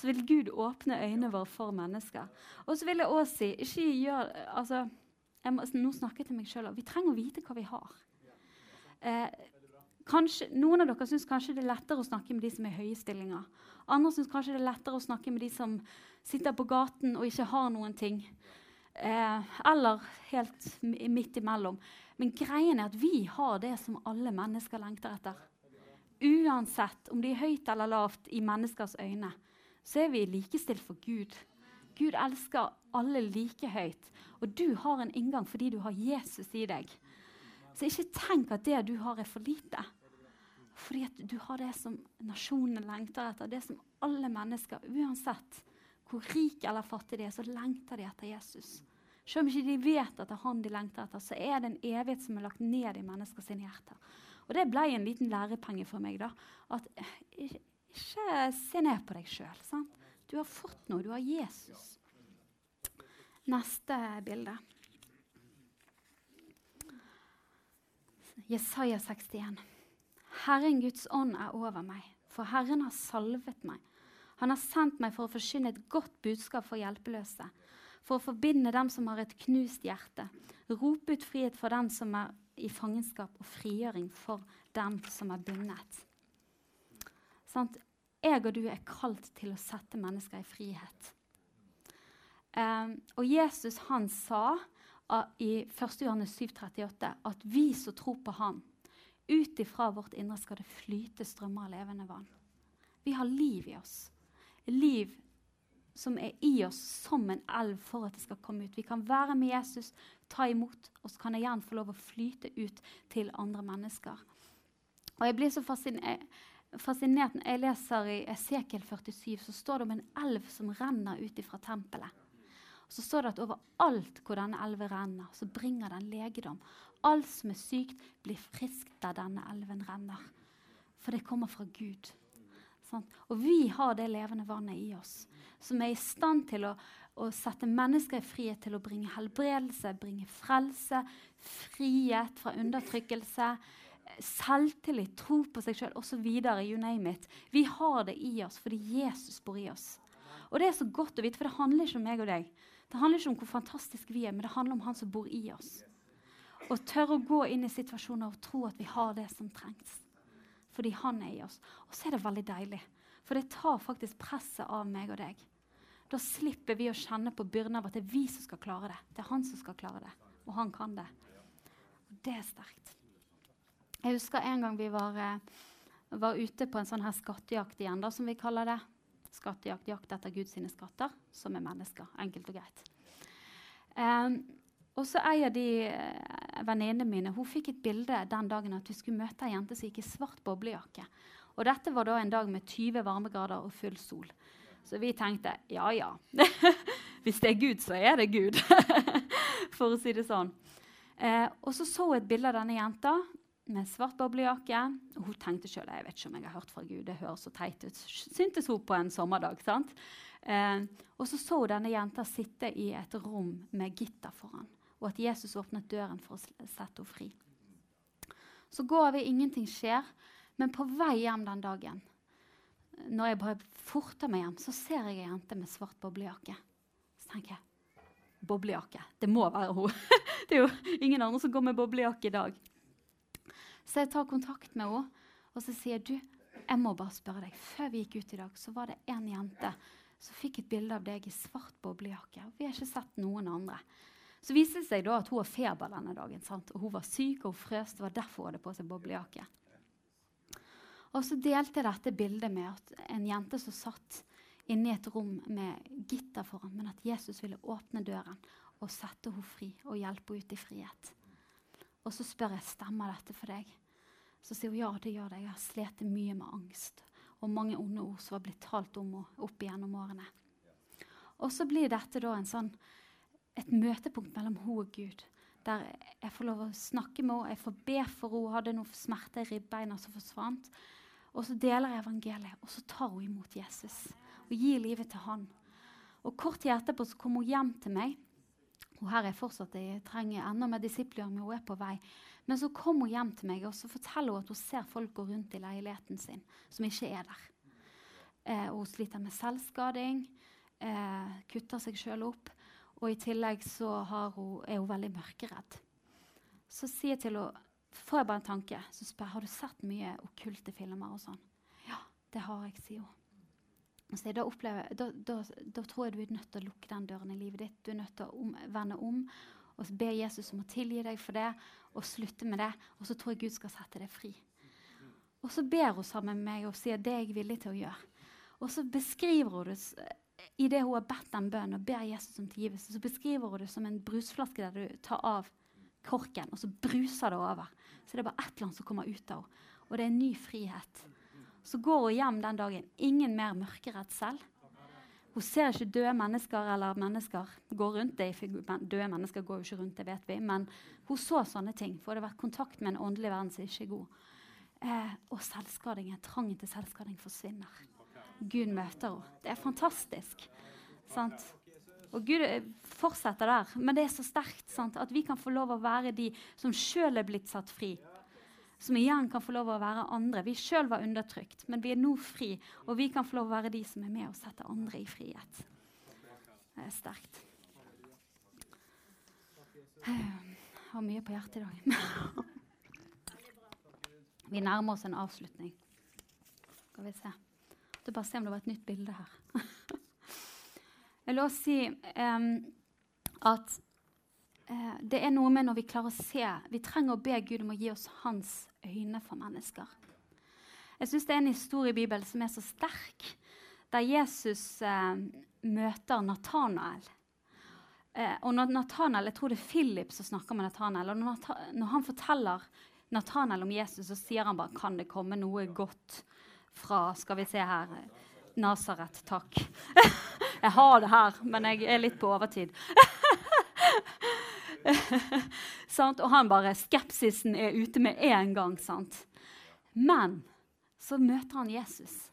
Speaker 1: så vil Gud åpne øynene våre for mennesker. Og så vil jeg også si ikke gjør, altså, må, Nå snakker jeg til meg sjøl. Vi trenger å vite hva vi har. Eh, kanskje, noen av dere syns kanskje det er lettere å snakke med de som er i høye stillinger. Andre syns kanskje det er lettere å snakke med de som sitter på gaten og ikke har noen ting. Eh, eller helt midt imellom. Men greien er at vi har det som alle mennesker lengter etter. Uansett om de er høyt eller lavt i menneskers øyne, så er vi likestilt for Gud. Gud elsker alle like høyt. Og du har en inngang fordi du har Jesus i deg. Så ikke tenk at det du har, er for lite. Fordi at du har det som nasjonene lengter etter. Det som alle mennesker, uansett hvor rik eller fattig de er, så lengter de etter Jesus. Selv om ikke de vet at det er han de lengter etter, så er det en evighet som er lagt ned i menneskers hjerter. Og det ble en liten lærepenge for meg. da, At ikke, se ned på deg sjøl. Du har fått noe. Du har Jesus. Neste bilde. Jesaja 61. Herren Guds ånd er over meg, for Herren har salvet meg. Han har sendt meg for å forkynne et godt budskap for hjelpeløse, for å forbinde dem som har et knust hjerte, rope ut frihet for den som er i fangenskap, og frigjøring for dem som er bundet. Sånn, jeg og du er kalt til å sette mennesker i frihet. Um, og Jesus han sa uh, i 1. Johannes 7,38 at vi som tror på Han, ut ifra vårt indre skal det flyte strømmer av levende vann. Vi har liv i oss. Liv som er i oss som en elv for at det skal komme ut. Vi kan være med Jesus, ta imot, og så kan jeg igjen få lov å flyte ut til andre mennesker. Og Jeg blir så fascinert, fascinert når jeg leser i Esekiel 47, så står det om en elv som renner ut fra tempelet. Og så står det at overalt hvor denne elven renner, så bringer den legedom. Alt som er sykt, blir friskt der denne elven renner. For det kommer fra Gud. Sånn? Og vi har det levende vannet i oss, som er i stand til å, å sette mennesker i frihet til å bringe helbredelse, bringe frelse, frihet fra undertrykkelse selvtillit, tro på seg sjøl osv. You name it. Vi har det i oss fordi Jesus bor i oss. Og det er så godt å vite, for det handler ikke om meg og deg. Det handler ikke om hvor fantastisk vi er, men det handler om han som bor i oss. Og tørre å gå inn i situasjoner og tro at vi har det som trengs. Fordi han er i oss. Og så er det veldig deilig. For det tar faktisk presset av meg og deg. Da slipper vi å kjenne på byrden av at det er vi som skal klare det. Det er han som skal klare det. Og han kan det. Og det er sterkt. Jeg husker en gang vi var, eh, var ute på en sånn her skattejakt igjen, da, som vi kaller det. Skattejakt, jakt etter Guds skatter, som er mennesker. Enkelt og greit. Um, og så Ei av de uh, venninnene mine hun fikk et bilde den dagen at vi skulle møte ei jente som gikk i svart boblejakke. Og Dette var da en dag med 20 varmegrader og full sol. Så vi tenkte ja, ja. <laughs> Hvis det er Gud, så er det Gud. <laughs> For å si det sånn. Eh, og så så hun et bilde av denne jenta med svart boblejakke. Og hun tenkte sjøl jeg vet ikke om jeg har hørt fra Gud. det høres så teit ut, syntes hun på en sommerdag. sant? Eh, og så så hun denne jenta sitte i et rom med gitter foran, og at Jesus åpnet døren for å sette henne fri. Så går vi, ingenting skjer, men på vei hjem den dagen, når jeg bare forter meg hjem, så ser jeg ei jente med svart boblejakke. Så tenker jeg boblejakke. Det må være hun. <laughs> det er jo ingen andre som går med boblejakke i dag. Så jeg tar kontakt med henne og så sier du, jeg må bare spørre deg. Før vi gikk ut i dag, så var det en jente som fikk et bilde av deg i svart boblejakke. Vi har ikke sett noen andre. Så viste det seg da at hun har feber denne dagen. Sant? Og Hun var syk og hun frøs. Det var derfor hun hadde på seg boblejakke. Og så delte jeg dette bildet med at en jente som satt inne i et rom med gitter foran, men at Jesus ville åpne døren og sette henne fri og hjelpe henne ut i frihet. Og så spør jeg stemmer dette for deg. Så sier hun ja, det gjør det. Jeg har slitt mye med angst og mange onde ord som var blitt talt om opp igjennom årene. Og så blir dette da en sånn, et møtepunkt mellom hun og Gud. Der jeg får lov å snakke med henne, jeg får be for henne. Hadde noe smerte i ribbeina som forsvant. Og så deler jeg evangeliet, og så tar hun imot Jesus og gir livet til han. Og Kort tid etterpå så kom hun hjem til meg. Og her er fortsatt, Jeg trenger enda mer disipler, men hun er på vei. Men så kom hun hjem til meg og så forteller hun at hun ser folk gå rundt i leiligheten sin som ikke er der. Eh, hun sliter med selvskading, eh, kutter seg sjøl opp. Og i tillegg så hun, er hun veldig mørkeredd. Så sier jeg til henne får jeg bare en tanke. Så spør jeg har du sett mye okkulte filmer. og sånn. Ja, det har jeg, sier hun. Så da, opplever, da, da, da, tror jeg du er nødt til å lukke den døren i livet ditt. Du er nødt til å om, vende om og be Jesus om å tilgi deg for det og slutte med det. Og så tror jeg Gud skal sette deg fri. Og så ber hun sammen med meg og sier det er jeg villig til å gjøre. Og så beskriver hun det i det hun har bedt den bønnen og ber Jesus om tilgivelse, så beskriver hun det som en brusflaske der du tar av korken, og så bruser det over. Så det er bare ett eller annet som kommer ut av henne. Og det er en ny frihet. Så går hun hjem den dagen. Ingen mer mørkeredd selv. Hun ser ikke døde mennesker eller mennesker går rundt. Det. Døde mennesker går jo ikke rundt, det vet vi. Men hun så sånne ting. For det har vært kontakt med en åndelig verden som ikke er god. Eh, og selvskadingen, trangen til selvskading forsvinner. Gud møter henne. Det er fantastisk. Sant? Og Gud eh, fortsetter der. Men det er så sterkt sant? at vi kan få lov å være de som sjøl er blitt satt fri som igjen kan få lov å være andre. Vi sjøl var undertrykt, men vi er nå fri, og vi kan få lov å være de som er med og sette andre i frihet. Det er sterkt. Jeg har mye på hjertet i dag. <laughs> vi nærmer oss en avslutning. Skal vi se. Du bare se om det var et nytt bilde her. <laughs> Jeg vil også si um, at uh, det er noe med når vi klarer å se Vi trenger å be Gud om å gi oss hans øyne for mennesker. Jeg syns det er en historie i Bibelen som er så sterk, der Jesus eh, møter Natanael. Eh, og når Nathanael, Jeg tror det er Philip som snakker med Natanael. og når, når, han forteller Natanael om Jesus, så sier han bare kan det komme noe godt fra skal vi se her, Nasaret. Takk. <laughs> jeg har det her, men jeg er litt på overtid. <laughs> <laughs> og han bare Skepsisen er ute med en gang. sant? Men så møter han Jesus.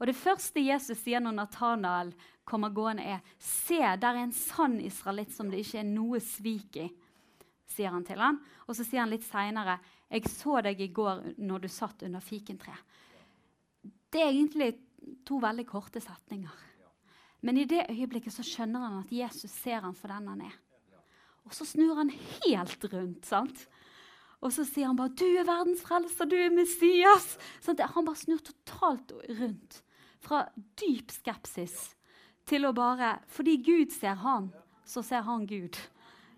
Speaker 1: Og det første Jesus sier når Nathanael kommer gående, er Se, der er en sann israelitt som det ikke er noe svik i. sier han til han. Og så sier han litt seinere Jeg så deg i går når du satt under fikentreet. Det er egentlig to veldig korte setninger. Men i det øyeblikket så skjønner han at Jesus ser han for den han er. Og så snur han helt rundt. sant? Og så sier han bare 'Du er verdens frelser, du er Messias'. Sånn, han bare snur totalt rundt. Fra dyp skepsis til å bare Fordi Gud ser han, så ser han Gud.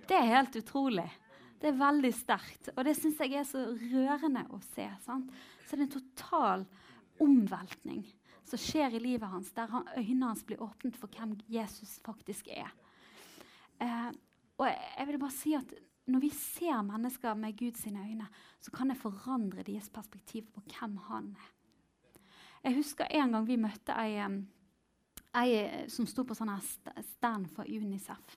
Speaker 1: Det er helt utrolig. Det er veldig sterkt. Og det syns jeg er så rørende å se. Sant? Så det er en total omveltning som skjer i livet hans, der øynene hans blir åpnet for hvem Jesus faktisk er. Eh, og jeg, vil bare si at når vi ser mennesker med Guds øyne, så kan det forandre deres perspektiv på hvem han er. Jeg husker en gang vi møtte ei, ei som sto på sånn stand for Unicef.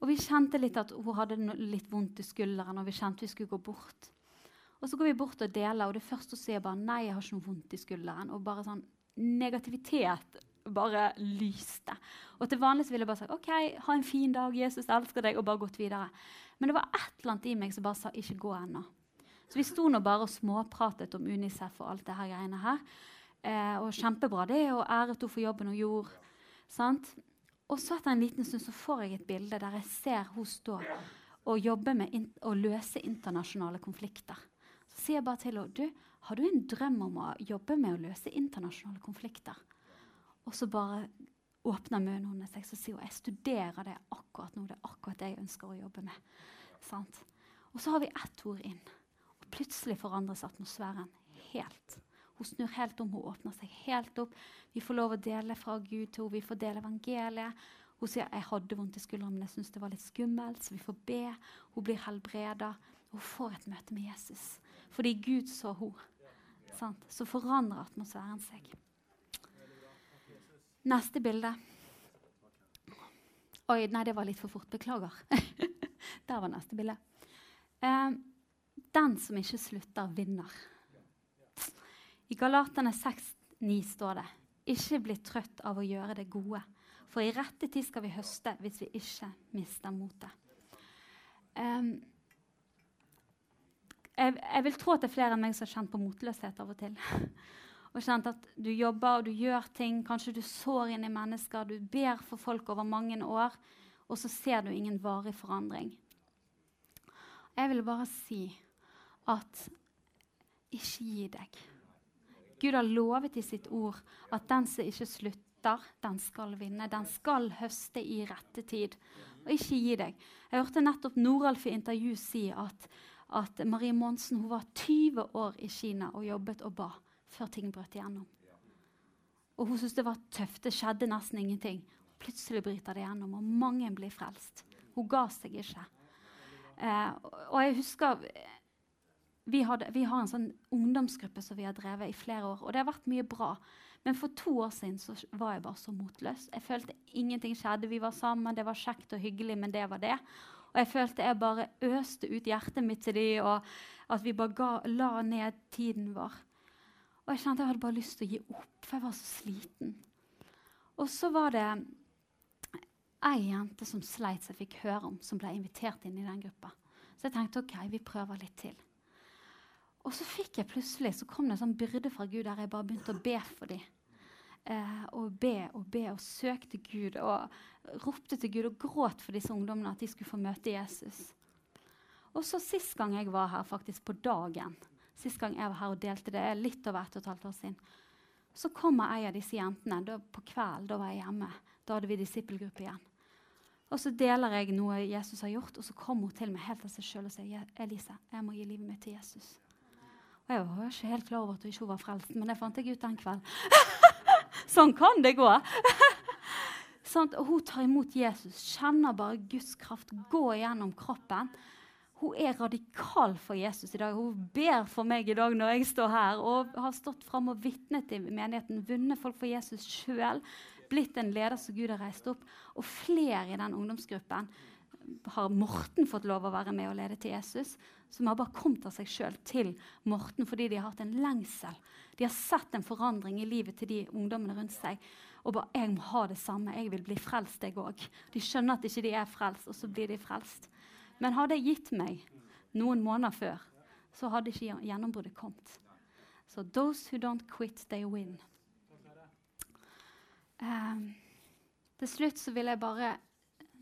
Speaker 1: Og Vi kjente litt at hun hadde litt vondt i skulderen, og vi kjente vi skulle gå bort. Og Så går vi bort og deler, og det første sier bare 'nei, jeg har ikke noe vondt i skulderen'. Og bare sånn negativitet bare lyste. Og til vanlig ville jeg bare sagt OK, ha en fin dag, Jesus elsker deg, og bare gått videre. Men det var et eller annet i meg som bare sa ikke gå ennå. Så vi sto nå bare og småpratet om Unicef og alt det her greiene her. Eh, og kjempebra det, og æret henne for jobben hun gjorde. Sant? Og så etter en liten stund så får jeg et bilde der jeg ser hun stå og jobbe med å løse internasjonale konflikter. Så sier jeg bare til henne du, har du en drøm om å jobbe med å løse internasjonale konflikter. Og så bare åpner munnen hennes, og sier hun jeg studerer det akkurat nå. Det er akkurat det jeg ønsker å jobbe med. Sant? Og så har vi ett ord inn, og plutselig forandres atmosfæren helt. Hun snur helt om, hun åpner seg helt opp. Vi får lov å dele fra Gud til henne, vi får dele evangeliet. Hun sier jeg hadde vondt i skuldrene, men jeg syntes det var litt skummelt. Så vi får be. Hun blir helbreda. Hun får et møte med Jesus. Fordi Gud så henne. Så forandrer atmosfæren seg. Neste bilde. Oi, nei, det var litt for fort. Beklager. <laughs> Der var neste bilde. Eh, den som ikke slutter, vinner. I Galaterne 6,9 står det ikke bli trøtt av å gjøre det gode, for i rette tid skal vi høste hvis vi ikke mister motet. Um, jeg, jeg, vil tro at det er flere enn meg som har kjent på motløshet av og til. <laughs> og kjent at Du jobber og du gjør ting, kanskje du sår inn i mennesker, du ber for folk over mange år, og så ser du ingen varig forandring. Jeg vil bare si at ikke gi deg. Gud har lovet i sitt ord at den som ikke slutter, den skal vinne. Den skal høste i rette tid. Og ikke gi deg. Jeg hørte nettopp Noralf i intervju si at, at Marie Monsen var 20 år i Kina og jobbet og ba før ting brøt igjennom. Og Hun syntes det var tøft. Det skjedde nesten ingenting. Plutselig bryter det igjennom, og mange blir frelst. Hun ga seg ikke. Eh, og jeg husker vi, hadde, vi, har en sånn ungdomsgruppe som vi har drevet i flere år, og det har vært mye bra. Men for to år siden så var jeg bare så motløs. Jeg følte ingenting skjedde. Vi var sammen, det var kjekt og hyggelig, men det var det. Og jeg følte jeg bare øste ut hjertet mitt til dem, og at vi bare ga, la ned tiden vår. Og jeg kjente jeg hadde bare lyst til å gi opp, for jeg var så sliten. Og så var det ei jente som sleit, som jeg fikk høre om, som ble invitert inn i den gruppa. Så jeg tenkte ok, vi prøver litt til. Og så fikk jeg plutselig, så kom det en sånn byrde fra Gud der jeg bare begynte å be for dem. Eh, og be og be og søkte Gud og ropte til Gud og gråt for disse ungdommene at de skulle få møte Jesus. Og så Sist gang jeg var her, faktisk på dagen, sist gang jeg var her og delte det, er litt over ett og et halvt år siden, så kommer ei av disse jentene da, på kvelden. Da var jeg hjemme. Da hadde vi disippelgruppe igjen. Og så deler jeg noe Jesus har gjort, og så kommer hun til meg helt av seg sjøl og sier Elise, jeg må gi livet mitt til Jesus. Og jeg var ikke helt klar over at hun ikke var frelst, men det fant jeg ut den kvelden. <laughs> sånn kan det gå! <laughs> sånn, og hun tar imot Jesus, kjenner bare Guds kraft gå gjennom kroppen. Hun er radikal for Jesus i dag. Hun ber for meg i dag når jeg står her, og har stått fram og vitnet i menigheten, vunnet folk for Jesus sjøl, blitt en leder som Gud har reist opp. Og flere i den ungdomsgruppen har Morten fått lov å være med og lede til Jesus som har bare kommet av seg sjøl til Morten fordi de har hatt en lengsel. De har sett en forandring i livet til de ungdommene rundt seg. Og bare 'Jeg må ha det samme. Jeg vil bli frelst, jeg òg.' De skjønner at ikke de er frelst, og så blir de frelst. Men hadde jeg gitt meg noen måneder før, så hadde ikke gjennombruddet kommet. Så 'those who don't quit, they win'. Um, til slutt så vil jeg bare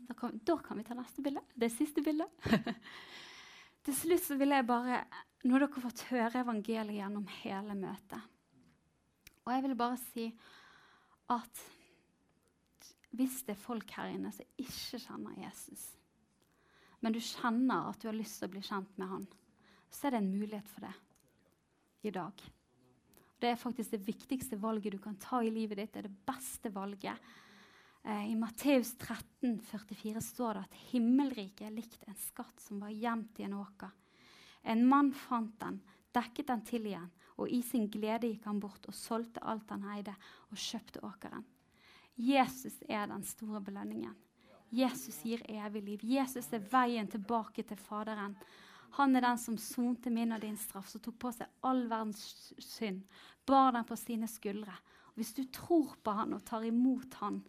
Speaker 1: da kan, da kan vi ta neste bilde. Det siste bildet. <laughs> Til slutt så vil jeg bare Nå har dere fått høre evangeliet gjennom hele møtet. Og jeg vil bare si at hvis det er folk her inne som ikke kjenner Jesus, men du kjenner at du har lyst til å bli kjent med han, så er det en mulighet for det i dag. Det er faktisk det viktigste valget du kan ta i livet ditt. Det er det beste valget. Eh, I Matteus 13, 44 står det at himmelriket er likt en skatt som var gjemt i en åker. En mann fant den, dekket den til igjen, og i sin glede gikk han bort og solgte alt han eide, og kjøpte åkeren. Jesus er den store belønningen. Jesus gir evig liv. Jesus er veien tilbake til Faderen. Han er den som sonte min og din straff, som tok på seg all verdens synd, bar den på sine skuldre. Og hvis du tror på han og tar imot han,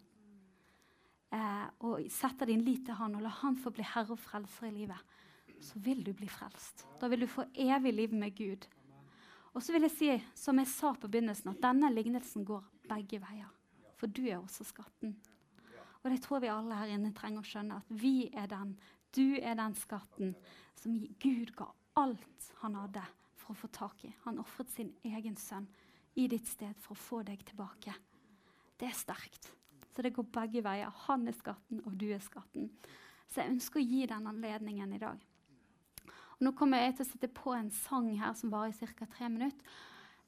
Speaker 1: eh, og setter din lit til han og lar han få bli herre og frelser i livet, så vil du bli frelst. Da vil du få evig liv med Gud. Og så vil jeg si, som jeg sa på begynnelsen, at denne lignelsen går begge veier. For du er også skatten. Og det tror vi alle her inne trenger å skjønne. At vi er den, du er den skatten som Gud ga alt han hadde for å få tak i. Han ofret sin egen sønn i ditt sted for å få deg tilbake. Det er sterkt. Så det går begge veier. Han er skatten, og du er skatten. Så jeg ønsker å gi den anledningen i dag. Og nå kommer jeg til å sitte på en sang her som varer i ca. tre minutter.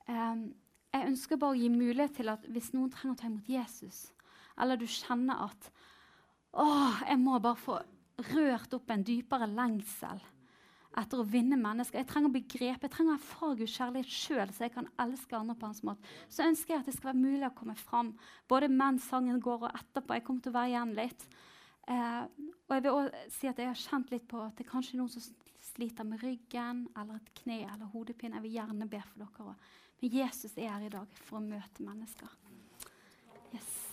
Speaker 1: Um, jeg ønsker bare å gi mulighet til at hvis noen trenger å ta imot Jesus, eller du kjenner at å, jeg må bare få rørt opp en dypere lengsel etter å vinne mennesker. Jeg trenger å bli grepet, jeg trenger å erfare Guds kjærlighet sjøl, så jeg kan elske andre på hans måte. Så ønsker jeg at det skal være mulig å komme fram, både mens sangen går og etterpå. Jeg kommer til å være igjen litt. Eh, og jeg vil også si at jeg har kjent litt på at det er kanskje noen som sliter med ryggen eller et kne eller hodepine. Jeg vil gjerne be for dere òg. Men Jesus er her i dag for å møte mennesker. Yes.